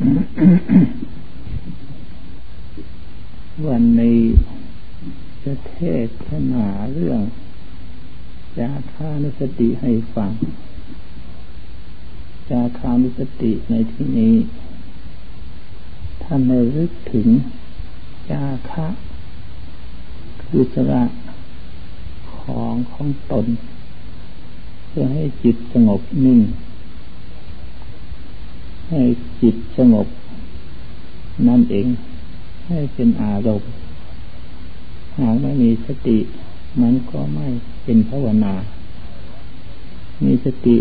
วันนี้จะเทศนาเรื่องจาคานุสติให้ฟัง จาคานุสติในที่นี้ท่านในรึกถึงจาคะ คือสระของของตน เพื่อให้จิตสงบนิ่ง ให้จิตสงบ นั่นเอง ให้เป็นอารมณ์หากไม่มีสติมันก็ไม่เป็นภาวนา มีสติ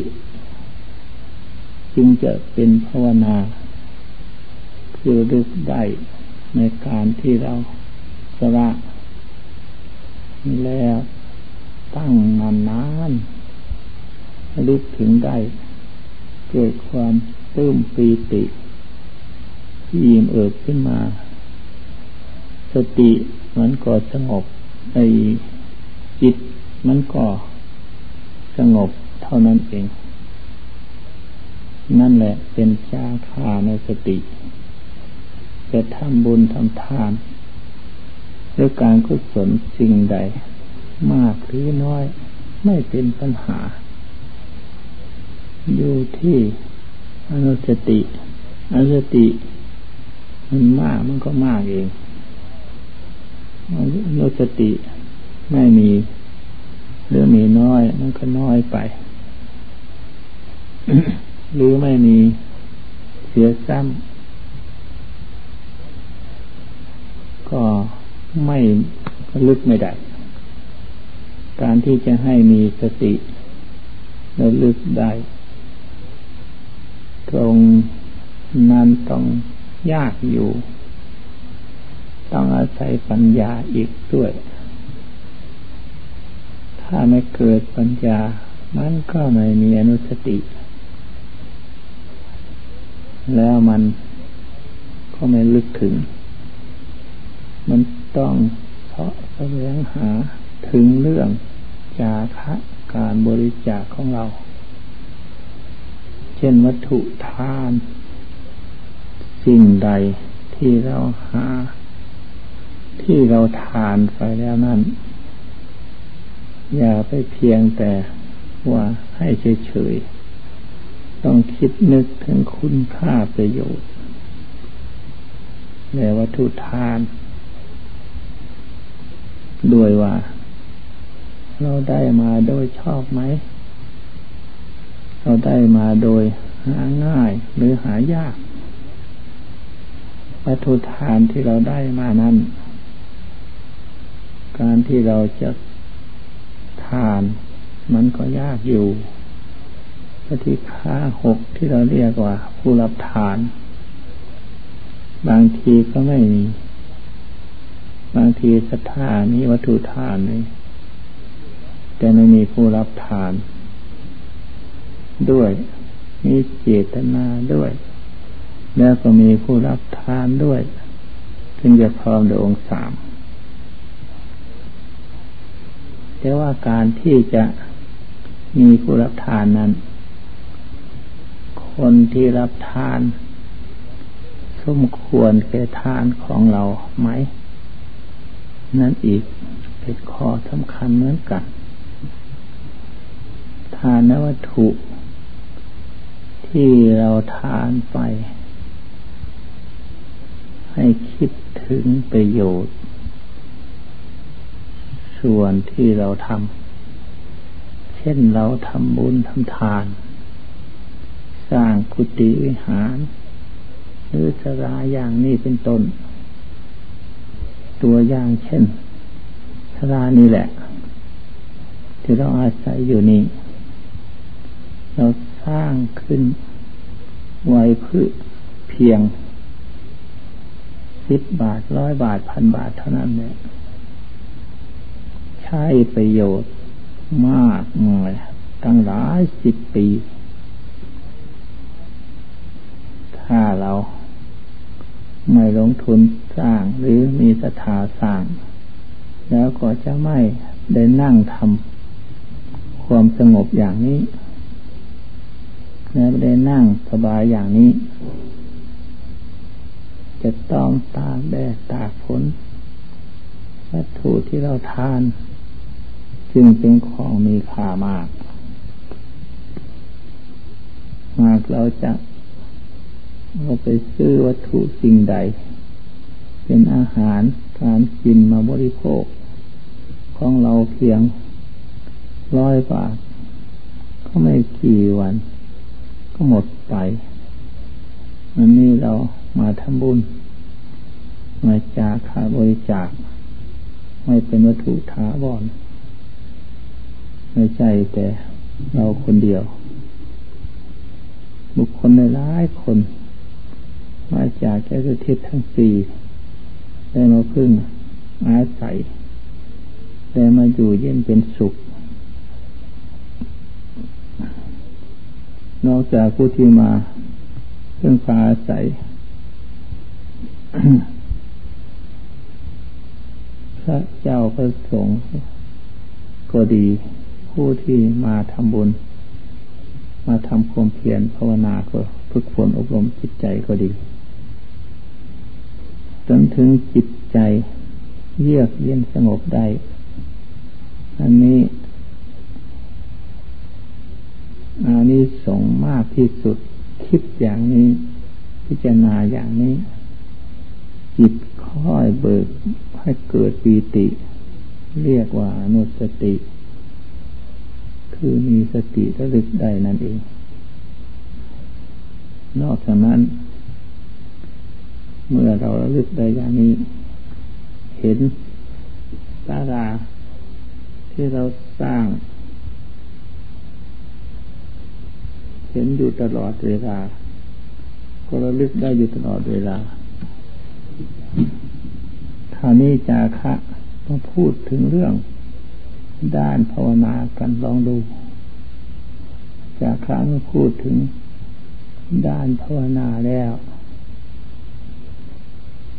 จึงจะเป็นภาวนา คือรึกได้ในการที่เราสระแล้วตั้งนานนานลึกถึงได้เกิดความ ตื้มปีติยิ้มเอิบขึ้นมา สติมันก็สงบไอจิตมันก็สงบเท่านั้นเอง นั่นแหละเป็นชาคาในสติ จะทำบุญทำทานด้วยการกุศลสิ่งใด มากหรือน้อยไม่เป็นปัญหา อยู่ที่ อนุสติอนุสติ มันมากมันก็มากเองอนุสติไม่มีหรือมีน้อย มันก็น้อยไป หรือไม่มีเสียซ้ำก็ไม่ลึกไม่ได้ การที่จะให้มีสติและลึกได้ ตรงนั้นต้องยากอยู่ ต้องอาศัยปัญญาอีกด้วย ถ้าไม่เกิดปัญญา มันก็ไม่มีอนุสติ แล้วมันก็ไม่ลึกถึง มันต้องเพาะแสวงหาถึงเรื่องจาคะการบริจาคของเรา เช่นวัตถุทาน สิ่งใดที่เราหา ที่เราทานไปแล้วนั้น อย่าไปเพียงแต่ว่าให้เฉยๆต้องคิดนึกถึงคุณค่าประโยชน์ ในวัตถุทาน ด้วยว่า เราได้มาโดยชอบไหม เราได้มาโดยหาง่ายหรือหายาก วัตถุทานที่เราได้มานั้น การที่เราจะทาน มันก็ยากอยู่ปฏิฆาหกที่เราเรียกว่า ผู้รับทาน บางทีก็ไม่มี บางทีศรัทธามีวัตถุทานเลยแต่ไม่มีผู้รับทาน ด้วย มีเจตนาด้วย แล้วก็มีผู้รับทานด้วยถึงจะพร้อมโดยองค์สามแต่ว่าการที่จะมีผู้รับทานนั้น คนที่รับทานสมควรแก่ทานของเราไหม นั่นอีกเป็นข้อสำคัญเหมือนกัน ทานวัตถุ ที่เราทานไป ให้คิดถึงประโยชน์ ส่วนที่เราทำเช่นเราทำบุญทำทาน สร้างกุฏิวิหาร หรือสราอย่างนี้เป็นต้น ตัวอย่างเช่นสรานี่แหละ ที่เราอาศัยอยู่นี้เรา สร้างขึ้น ไว้เพื่อเพียงสิบบาทร้อยบาทพันบาทเท่านั้นเนี่ยใช้ประโยชน์มากมายตั้งหลายสิบปี ถ้าเราไม่ลงทุนสร้างหรือมีศรัทธาสร้าง แล้วก็จะไม่ได้นั่งทำความสงบอย่างนี้ แล้วได้นั่งสบายอย่างนี้ จะต้องตากแดดตากฝนวัตถุที่เราทาน จึงเป็นของมีค่ามาก หากเราจะเราไปซื้อวัตถุสิ่งใด เป็นอาหารการกินมาบริโภค ของเราเพียงร้อยบาทก็ไม่กี่วัน ก็หมดไปอันนี้เรามาทำบุญ มาจากขาบริจาค ไม่เป็นวัตถุถาวรไม่ใช่แต่เราคนเดียว บุคคลในหลายคน มาจากแก่ทิศทั้งสี่ได้มาพึ่งอาศัยได้มาอยู่เย็นเป็นสุข นอกจากผู้ที่มาเพึ่งพาอาศัยพระเจ้าพระสงฆ์ก็ดี ผู้ที่มาทำบุญ มาทำความเพียรภาวนาก็ฝึกฝนอบรมจิตใจก็ดีจนถึงจิตใจเยือกเย็นสงบได้ อันนี้ อันนี้สงมากที่สุด คิดอย่างนี้ พิจารณาอย่างนี้ จิตค่อยเบิกให้เกิดปีติ เรียกว่าอนุสติ คือมีสติระลึกได้นั่นเอง นอกจากนั้น เมื่อเราระลึกได้อย่างนี้ เห็นตาราที่เราสร้าง เห็นอยู่ตลอดเวลา ก็ระลึกได้อยู่ตลอดเวลาครานี้จาคะมาพูดถึงเรื่อง ด้านภาวนากันลองดู จาคะมาพูดถึงด้านภาวนาแล้ว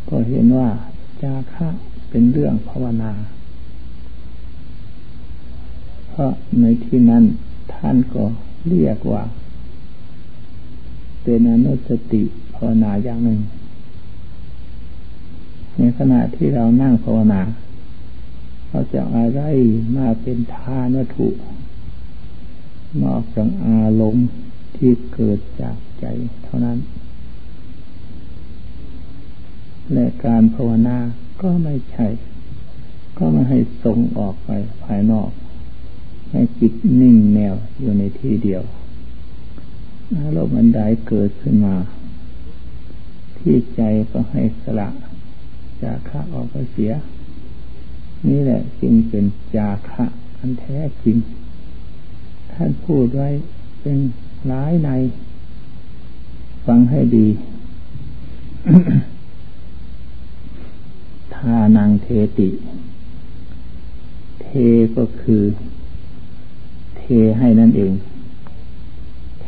ก็เห็นว่า จาคะเป็นเรื่องภาวนา เพราะในที่นั้นท่านก็เรียกว่า เป็นอนุสติภาวนาอย่างหนึ่ง ในขณะที่เรานั่งภาวนาเราจะอะไรมาเป็นทานวัตถุ นอกจากอารมณ์ที่เกิดจากใจเท่านั้น และการภาวนาก็ไม่ใช่ ก็ไม่ให้ส่งออกไปภายนอก ให้จิตนิ่งแนวอยู่ในที่เดียว อารมณ์อันใดเกิดขึ้นมา ที่ใจก็ให้สละจาคะออกไปเสีย นี่แหละจึงเป็นจาคะอันแท้จริง ท่านพูดไว้เป็นร้ายใน ฟังให้ดีทานังเทติ เทก็คือ เทให้นั่นเอง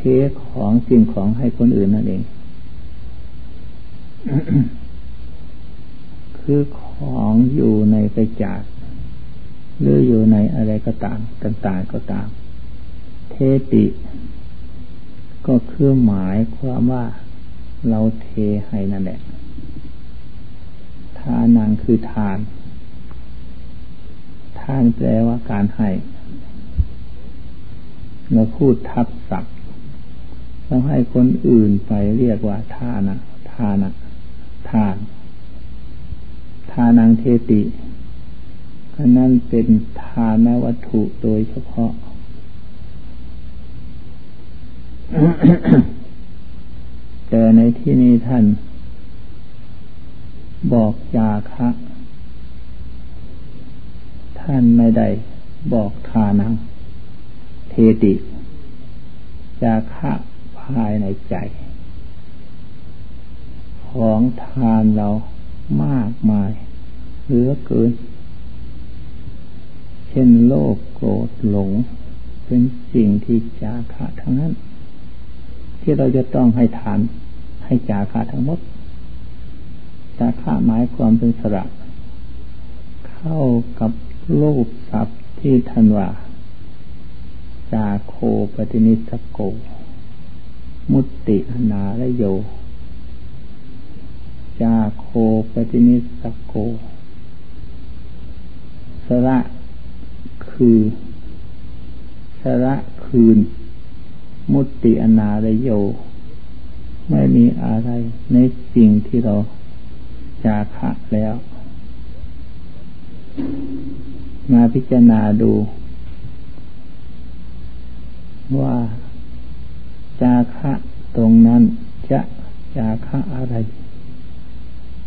เทของสิ่งของให้คนอื่นนั่นเอง คือของอยู่ในไปจากหรืออยู่ในอะไรก็ตามต่างๆก็ตาม เทติ ก็คือหมายความว่าเราเทให้นั่นแหละ ทานังคือทาน ทานแปลว่าการให้เราพูดทับศัพท์ เราให้คนอื่นไปเรียกว่าทานะทานะทาน ทานังเทติอันนั้นเป็นทานวัตถุโดยเฉพาะ แต่ในที่นี้ท่าน บอกจาคะ ท่านไม่ได้บอกทานังเทติจาคะ ภายในใจ ของทานเรามากมายเหลือเกิน เช่นโลภโกรธหลง เป็นสิ่งที่จาคะทั้งนั้น ที่เราจะต้องให้ทานให้จาคะทั้งหมด จาคะหมายความเป็นสระเข้ากับโลภทรัพย์ที่ทันว่า จาโคปฏินิสโก มุตตินาและโย จาโคปฏินิสโก สระคือสระคืน มุตติอนาลโย ไม่มีอะไรในสิ่งที่เราจาคะแล้ว มาพิจารณาดู ว่า จาคะตรงนั้นจะจาคะอะไร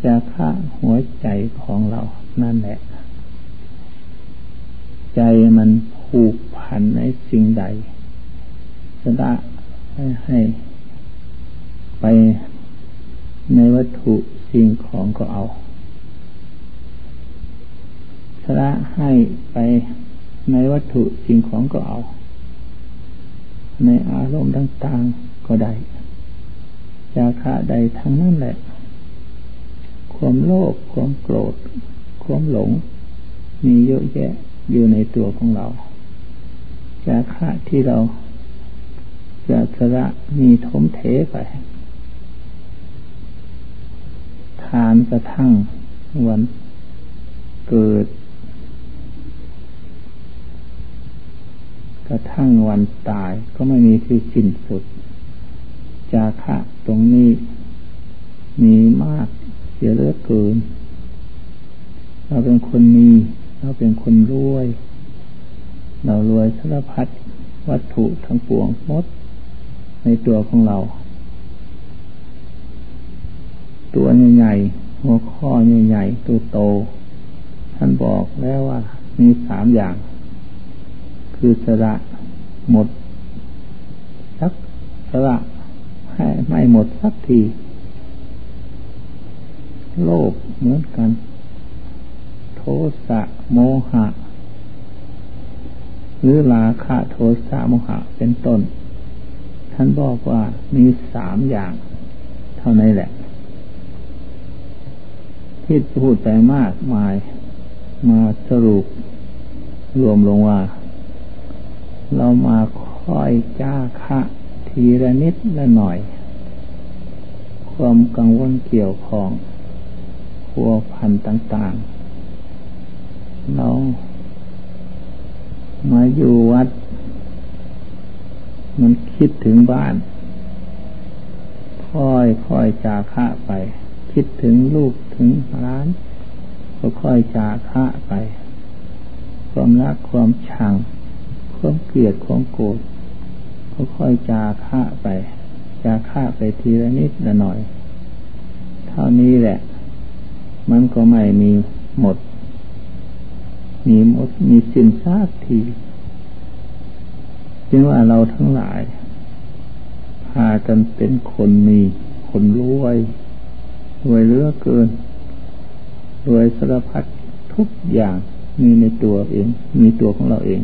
จาคะหัวใจของเรานั่นแหละ ใจมันผูกพันในสิ่งใดสละให้ไปในวัตถุสิ่งของก็เอาสละให้ไปในวัตถุสิ่งของก็เอา ในอารมณ์ต่าง ๆก็ได้จาคะใดทั้งนั้นแหละ ความโลภความโกรธ ความหลง มีเยอะแยะอยู่ในตัวของเราจาคะที่เราจะสละมีทมเทไปทานกระทั่งวันเกิด กระทั่งวันตายก็ไม่มีที่สิ้นสุด จาคะตรงนี้มีมากเสียเหลือเกิน เราเป็นคนมี เราเป็นคนรวย เรารวยสารพัดวัตถุทั้งปวงหมดในตัวของเรา ตัวใหญ่ๆหัวข้อใหญ่ๆตัวโต ท่านบอกแล้วว่ามีสามอย่าง คือสระหมด สักสระให้ไม่หมดสักที โลภเหมือนกัน โทสะโมหะ หรือลาคะโทสะโมหะเป็นต้น ท่านบอกว่ามีสามอย่าง เท่านั้นแหละ ที่พูดไปมากมายมาสรุปรวมลงว่าามาค่อยจ้าคะทีละนิดละหน่อย ความกังวลเกี่ยวของพัวพันต่างๆ เรามาอยู่วัด มันคิดถึงบ้าน ค่อยค่อยจาคะไป คิดถึงลูกถึงร้าน ก็ค่อยจาคะไป ความรักความชัง ความเกลียดความโกรธค่อยจาคะไปจาคะไปทีละนิดละหน่อย เท่านี้แหละ มันก็ไม่มีหมด มีหมดมีสิ้นซากทีจึงว่าเราทั้งหลาย พากันเป็นคนมีคนรวยรวยเลือเกินรวยสารพัดทุกอย่างมีในตัวเอง มีตัวของเราเอง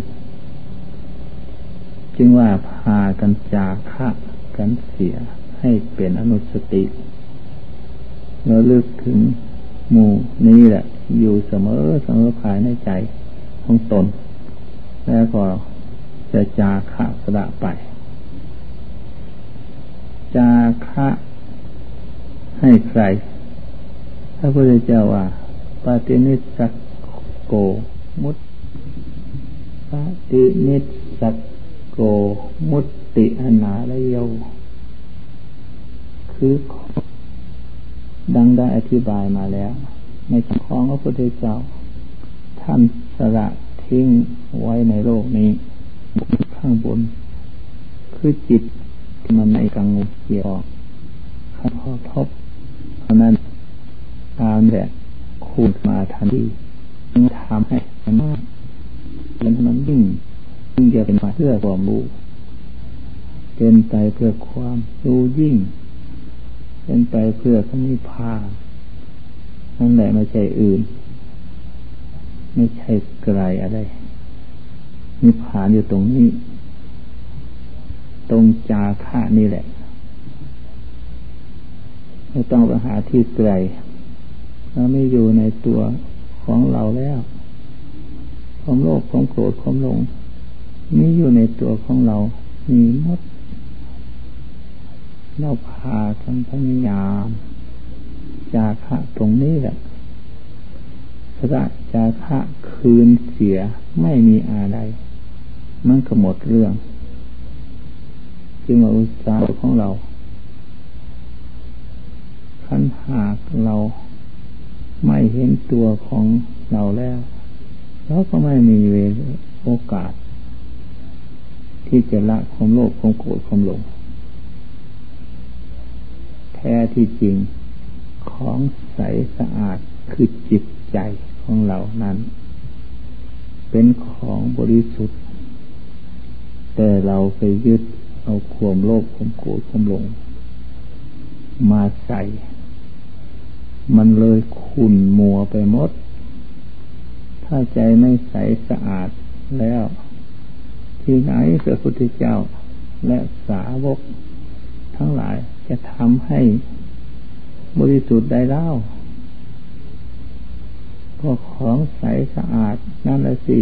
จึงว่าพากันจาคะกันเสียให้เป็นอนุสติเราลึกถึงหมู่นี้แหละ อยู่เสมอเสมอภายในใจของตน แล้วก็จะจาคะสละไป จาคะให้ใครพระพุทธเจ้าว่าปฏินิสสโกมุตปฏินิสส โกมุตติอนาลโยคือดังได้อธิบายมาแล้ว ในคำของพระพุทธเจ้า ท่านสละทิ้งไว้ในโลกนี้ข้างบน คือจิตมันในกังวลเกี่ยวข้าพทบเพราะนั้นตามแบบคูณมาทันทีทำให้มันมากเป็นมันยิ่ง ยิ่งจะเป็นมาเพื่อความรู้ เป็นไปเพื่อความรู้ยิ่ง เป็นไปเพื่อพระนิพพานนั่นแหละไม่ใช่อื่น ไม่ใช่ไกลอะไร นิพพานอยู่ตรงนี้ ตรงจาค่านี่แหละ ไม่ต้องไปหาที่ไกลเราไม่อยู่ในตัวของเราแล้ว ความโลภความโกรธความหลง มีอยู่ในตัวของเรา มีมด เราพากันพยายามจาคะตรงนี้แหละพระจาคะคืนเสียไม่มีอะไร มันก็หมดเรื่องจึงมาอุตสาห์ของเราขันหากเราไม่เห็นตัวของเราแล้ว เราก็ไม่มีเวลโอกาส ที่จะละความโลภความโกรธความหลง แท้ที่จริงของใสสะอาดคือจิตใจของเรานั้น เป็นของบริสุทธิ์ แต่เราไปยึดเอาความโลภความโกรธความหลง มาใส่ มันเลยขุ่นมัวไปหมด ถ้าใจไม่ใสสะอาดแล้ว ที่ไหนพระพุทธเจ้า และสาวกทั้งหลายจะทำให้บริสุทธิ์ได้เล่าก็ของใสสะอาดนั่นแหละสิ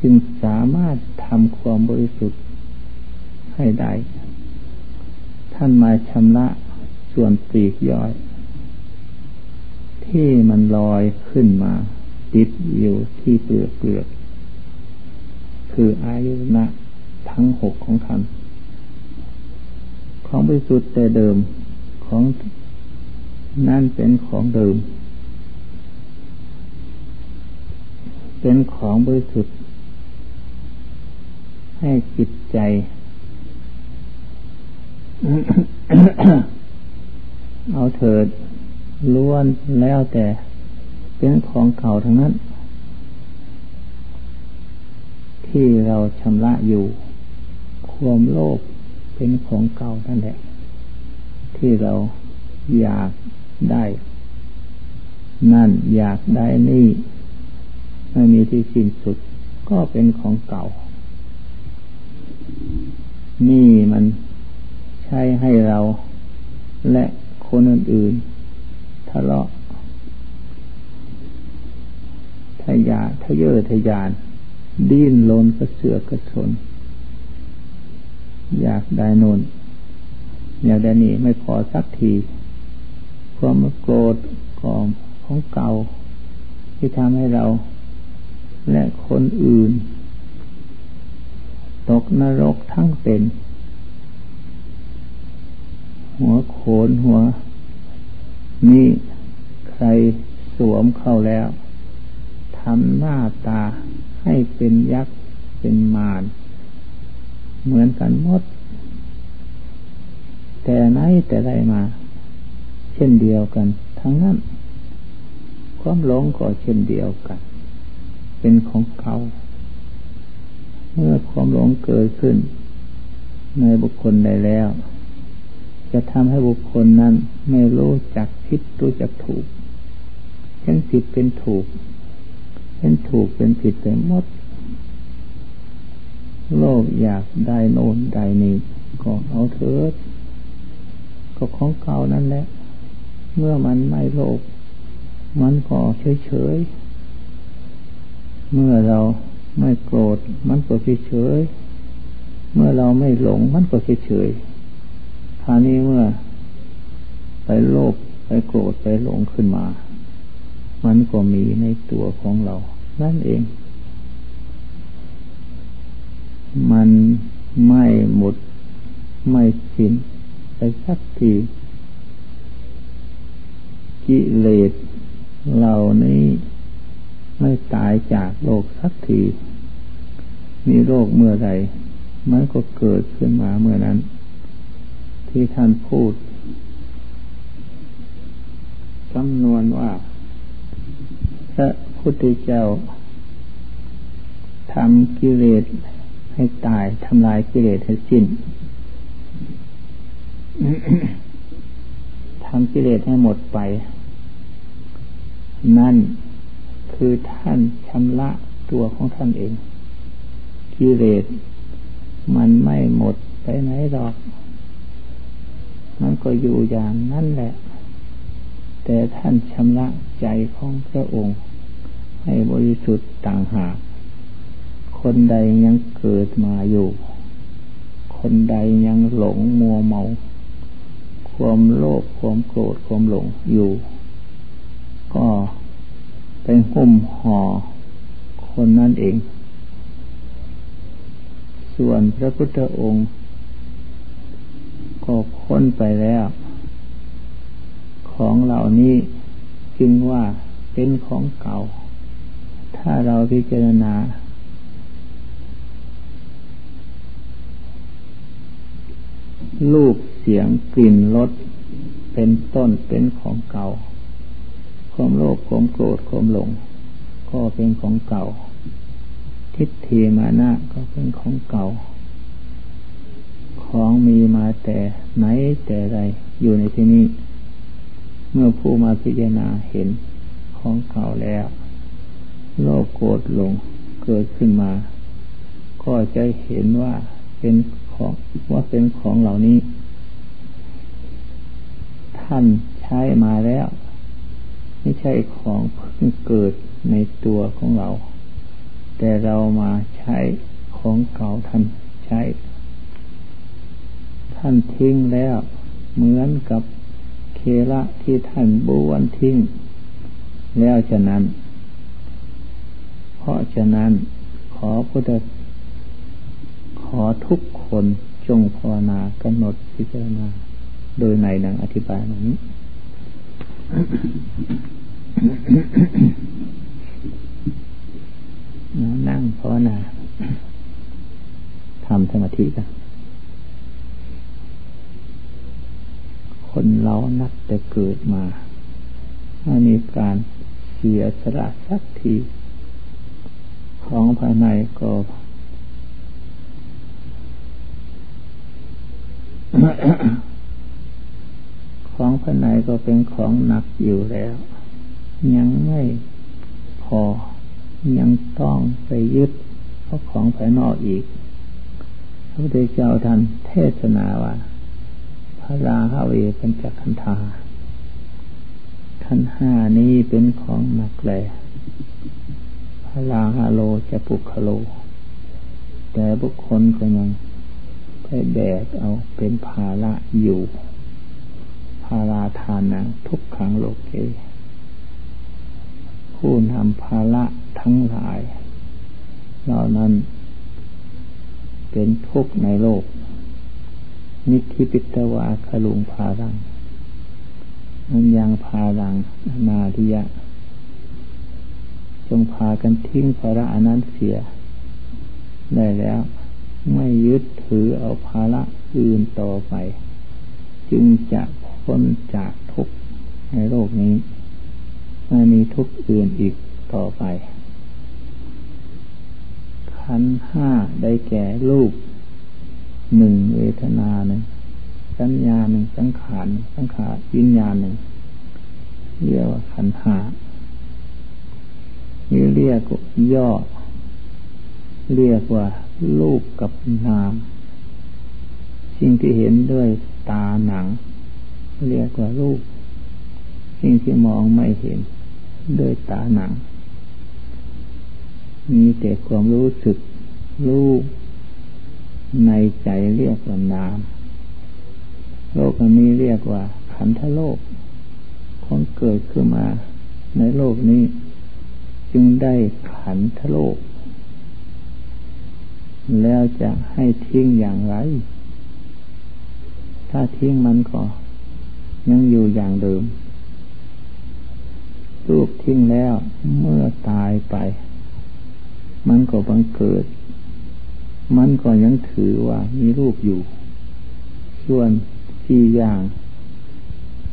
จึงสามารถทำความบริสุทธิ์ให้ได้ ท่านมาชำระส่วนปีกย่อย ที่มันลอยขึ้นมา ติดอยู่ที่เปลือกเปลือก คืออายุนะทั้งหกของท่านของบริสุทธิ์แต่เดิมของนั่นเป็นของเดิม เป็นของบริสุทธิ์ให้จิตใจ เอาเถิดล้วนแล้วแต่เป็นของเก่าทั้งนั้น ที่เราชำระอยู่ ความโลภเป็นของเก่านั่นแหละ ที่เราอยากได้ นั่นอยากได้นี่ไม่มีที่สิ้นสุดก็เป็นของเก่า นี่มันใช่ให้เราและคนอื่นๆทะเลาะทะยาทะเยอทะยาน ดิ้นลนกระเสือกกระสน อยากได้นนอยากได้นี่ไม่พอสักทีความโกรธขอของเก่า ที่ทำให้เรา และคนอื่น ตกนรกทั้งเป็น หัวโขนหัว นี่ใครสวมเข้าแล้วทำหน้าตา ให้เป็นยักษ์เป็นมารเหมือนกันหมด แต่ไหนแต่ไรมา เช่นเดียวกัน ทั้งนั้น ความหลงก็เช่นเดียวกัน เป็นของเขาเมื่อความหลงเกิดขึ้น ในบุคคลใดแล้ว จะทำให้บุคคลนั้น ไม่รู้จักผิดรู้จักถูกเห็นผิดเป็นถูก เห็นถูกเป็นผิดไปหมด โลกอยากได้โน่นได้นี่ก็เอาเถิดก็ของเก่านั่นแหละ เมื่อมันไม่โลภมันก็เฉยเฉยเมื่อเราไม่โกรธมันก็เฉยเฉยเมื่อเราไม่หลงมันก็เฉยเฉยคราวนี้เมื่อไปโลภไปโกรธไปหลงขึ้นมา มันก็มีในตัวของเรา นั่นเอง มันไม่หมด ไม่สิ้นไปสักทีกิเลสเหล่านี้ไม่ตายจากโลกสักที มีโรคเมื่อใดมันก็เกิดขึ้นมาเมื่อนั้น ที่ท่านพูดจำนวนว่า ระพุทธเจ้าทำกิเลสให้ตายทำลายกิเลสให้สิ้นทำกิเลสให้หมดไป นั่นคือท่านชำระตัวของท่านเอง กิเลสมันไม่หมดไปไหนหรอก มันก็อยู่อย่างนั้นแหละ แต่ท่านชำระใจของพระองค์ ให้บริสุทธิ์ต่างหาก คนใดยังเกิดมาอยู่ คนใดยังหลงมัวเมา ความโลภความโกรธความหลงอยู่ ก็เป็นหุ้มห่อคนนั่นเอง ส่วนพระพุทธองค์ ก็พ้นไปแล้ว ของเหล่านี้จึงว่าเป็นของเก่า ถ้าเราพิจารณารูปเสียงกลิ่นรสเป็นต้นเป็นของเก่าความโลภความโกรธความหลง ก็เป็นของเก่า ทิฏฐิมานะก็เป็นของเก่า ของมีมาแต่ไหนแต่ไรอยู่ในที่นี้ เมื่อผู้มาพิจารณาเห็นของเก่าแล้ว โลภโกรธหลงเกิดขึ้นมา ก็จะเห็นว่าเป็นของว่าเป็นของเหล่านี้ ท่านใช้มาแล้ว ไม่ใช่ของเพิ่งเกิดในตัวของเรา แต่เรามาใช้ของเก่าท่านใช้ ท่านทิ้งแล้วเหมือนกับเคละที่ท่านบ้วนทิ้ง แล้วฉะนั้น ราะฉะนั้นขอพุทธขอทุกคนจงภาวนากำหนดพิจารณา โดยในหนังอธิบายนี้ นั่งภาวนาทำสมาธิกันคนเรานักแต่เกิดมาถ้ามีการเสียสละสักที ของภายในก็ของภายในก็เป็นของหนักอยู่แล้ว ยังไม่พอยังต้องไปยึดเพราะของภายนอกอีกพระพุทธเจ้าท่านเทศนาว่าพระราหาเวเป็นจักขันธาขันห้านี้เป็นของหนักแหล พระราหาโลจะปุคโล แต่บุคคลก็ยังไปแบกเอาเป็นภาระอยู่ภาราทานังทุกขังโลกเกผู้นำภาระทั้งหลายเหล่านั้น เป็นทุกข์ในโลก นิธิปิตวาคลุงภารัง มันยังพารังนาทิยะ จงพากันทิ้งภาระอนั้นเสีย ได้แล้ว ไม่ยึดถือเอาภาระอื่นต่อไป จึงจะพ้นจากทุกข์ในโลกนี้ไม่มีทุกข์อื่นอีกต่อไป ขันห้าได้แก่รูปหนึ่งเวทนาหนึ่งสัญญาหนึ่งสังขารสังขารวิญญาณหนึ่งเรียกว่าขันห้า นี่เรียกย่อ เรียกว่ารูปกับนาม สิ่งที่เห็นด้วยตาหนัง เรียกว่ารูป สิ่งที่มองไม่เห็นด้วยตาหนัง มีแต่ความรู้สึกรูปในใจเรียกว่านาม โลกนี้เรียกว่าขันธโลกคนเกิดขึ้นมาในโลกนี้ จึงได้ขันธโลก แล้วจะให้ทิ้งอย่างไร ถ้าทิ้งมันก็ ยังอยู่อย่างเดิมรูปทิ้งแล้วเมื่อตายไป มันก็บังเกิด มันก็ยังถือว่ามีรูปอยู่ ส่วนที่อย่าง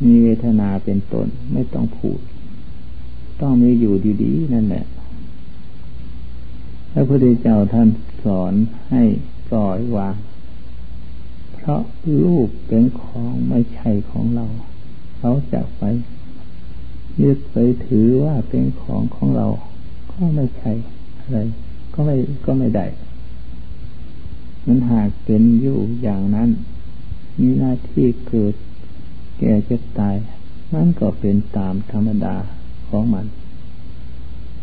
มีเวทนาเป็นตนไม่ต้องพูด ต้องมีอยู่ดีๆนั่นแหละพระพุทธเจ้าท่านสอนให้ปล่อยวาง เพราะรูปเป็นของไม่ใช่ของเรา เขาจะไปยึดไปถือว่าเป็นของของเรา ก็ไม่ใช่อะไร ก็ไม่ก็ไม่ได้ มันหากเป็นอยู่อย่างนั้น มีหน้าที่เกิดแก่เจ็บตายนั่นก็เป็นตามธรรมดา ของมัน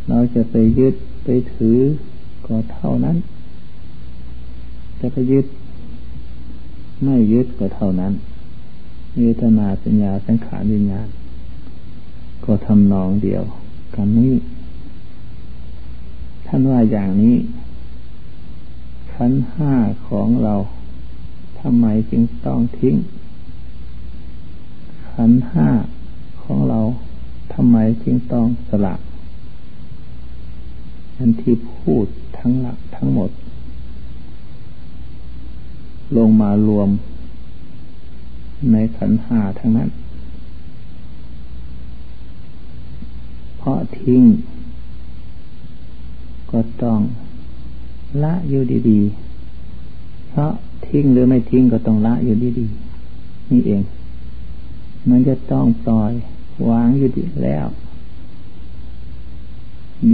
เราจะไปยึดไปถือก็เท่านั้น จะไปยึด ไม่ยึดก็เท่านั้นเวทนาสัญญาสังขารวิญญาณ ก็ทำนองเดียวกันนี้ท่านว่าอย่างนี้ขันห้าของเราทำไมจึงต้องทิ้งขันห้าของเรา ทำไมจึงต้องสละอันที่พูดทั้งหลักทั้งหมด ลงมารวมในขันหาทั้งนั้น เพราะทิ้ง ก็ต้องละอยู่ดีๆ เพราะทิ้งหรือไม่ทิ้งก็ต้องละอยู่ดีๆ นี่เอง มันจะต้องปล่อย วางอยู่ดีแล้ว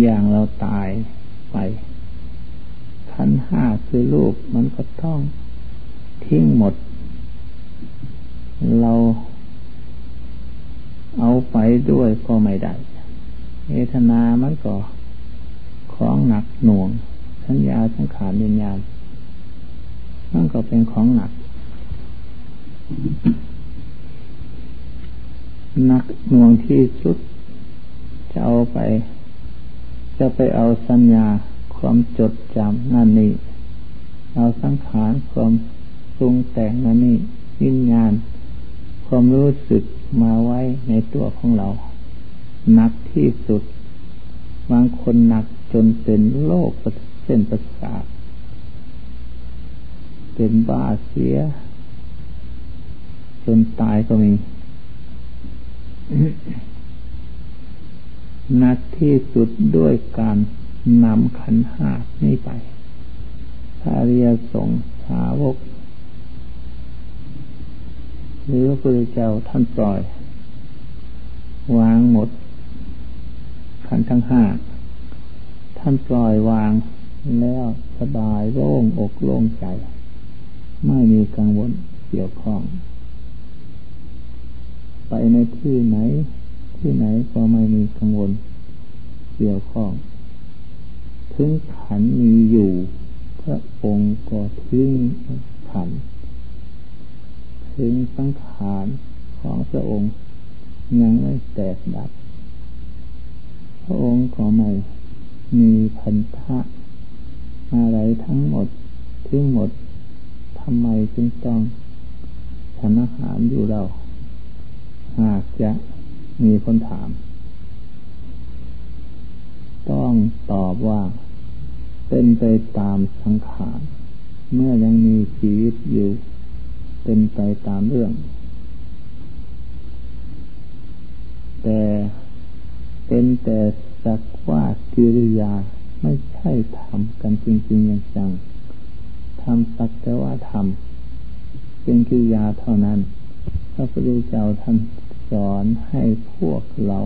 อย่างเราตายไปขันห้าคือรูปมันก็ต้องทิ้งหมด เราเอาไปด้วยก็ไม่ได้เวทนามันก็ของหนักหน่วง สัญญาสังขารวิญญาณมันก็เป็นของหนัก นักหน่วงที่สุด จะเอาไป จะไปเอาสัญญาความจดจำนั่นนี่เอาสังขารความปรุงแต่งนั่นนี่วิญญาณ ความรู้สึกมาไว้ในตัวของเราหนักที่สุด บางคนหนักจนเป็นโรคเส้นประสาทเป็นบ้าเสีย จนตายก็มี นักที่สุดด้วยการนำขันห้านี้ไปพระเรียสงสาวก หรือพระพุทธเจ้าท่านปล่อย วางหมด ขันทั้งห้า ท่านปล่อยวางแล้วสบายโล่งอกโล่งใจ ไม่มีกังวลเกี่ยวข้อง ไปในที่ไหน ที่ไหนก็ไม่มีกังวลเกี่ยวข้อง ถึงขันมีอยู่พระองค์ก็ทิ้งขันถึงสังขารของพระองค์ยังไม่แตกดับ พระองค์ก็ไม่มีพันธะอะไรทั้งหมดทั้งหมดทำไมจึงต้องฉันอาหารอยู่เรา หากจะมีคนถาม ต้องตอบว่าเป็นไปตามสังขารเมื่อยังมีชีวิตอยู่ เป็นไปตามเรื่อง แต่เป็นแต่สักว่ากิริยาไม่ใช่ทำกันจริงๆอย่างจังทำสักแต่ว่าทำเป็นกิริยาเท่านั้นพระพุทธเจ้าท่าน สอนให้พวกเรา